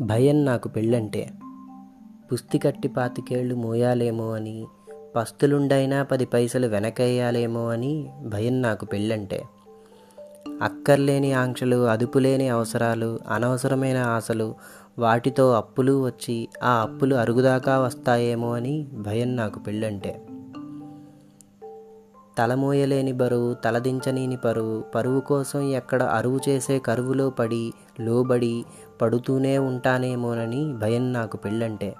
భయం నాకు పెళ్ళంటే పుస్తి కట్టి పాతికేళ్ళు మోయాలేమో అని పస్తులుండైనా పది పైసలు వెనకయ్యాలేమో అని భయం నాకు పెళ్ళంటే. అక్కర్లేని ఆంక్షలు అదుపులేని అవసరాలు అనవసరమైన ఆశలు వాటితో అప్పులు వచ్చి ఆ అప్పులు అరుగుదాకా వస్తాయేమో అని భయం నాకు పెళ్ళంటే. తలమోయలేని బరువు తలదించనీని పరువు పరువు కోసం ఎక్కడ అరువు చేసే కరువులో పడి లోబడి పడుతూనే ఉంటానేమోనని భయం నాకు పెళ్ళంటే.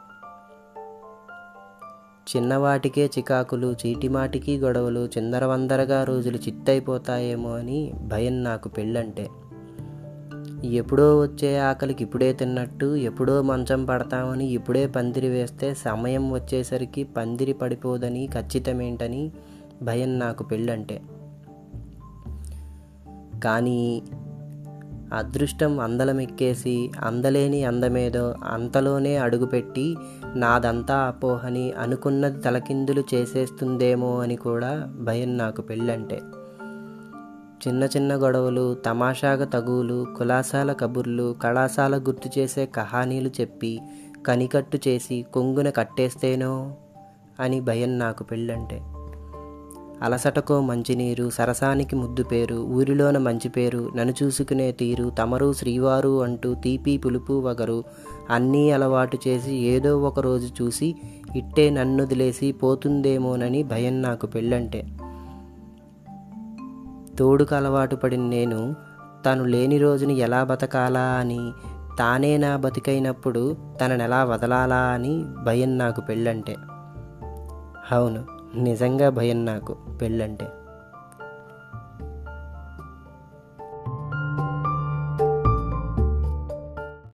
చిన్నవాటికే చికాకులు చీటిమాటికి గొడవలు చిందరవందరగా రోజులు చిత్తైపోతాయేమో అని భయం నాకు పెళ్ళంటే. ఎప్పుడో వచ్చే ఆకలికి ఇప్పుడే తిన్నట్టు ఎప్పుడో మంచం పడతామని ఇప్పుడే పందిరి వేస్తే సమయం వచ్చేసరికి పందిరి పడిపోదని ఖచ్చితమేంటని భయం నాకు పెళ్ళంటే. కానీ అదృష్టం అందలమెక్కేసి అందలేని అందమేదో అంతలోనే అడుగుపెట్టి నాదంతా అపోహని అనుకున్నది తలకిందులు చేసేస్తుందేమో అని కూడా భయం నాకు పెళ్ళంటే. చిన్న చిన్న గొడవలు తమాషాగా తగువులు కులాసాల కబుర్లు కళాశాల గుర్తు చేసే కహానీలు చెప్పి కనికట్టు చేసి కొంగున కట్టేస్తేనో అని భయం నాకు పెళ్ళంటే. అలసటకో మంచినీరు సరసానికి ముద్దు పేరు ఊరిలోన మంచి పేరు నన్ను చూసుకునే తీరు తమరు శ్రీవారు అంటూ తీపి పులుపు వగరు అన్నీ అలవాటు చేసి ఏదో ఒక రోజు చూసి ఇట్టే నన్నుదిలేసి పోతుందేమోనని భయం నాకు పెళ్ళంటే. తోడుకు అలవాటు పడిన నేను తను లేని రోజుని ఎలా బతకాలా అని తానే నా బతికైనప్పుడు తనని ఎలా వదలాలా అని భయం నాకు పెళ్ళంటే. అవును. నిజంగా భయం నాకు పెళ్ళంటే.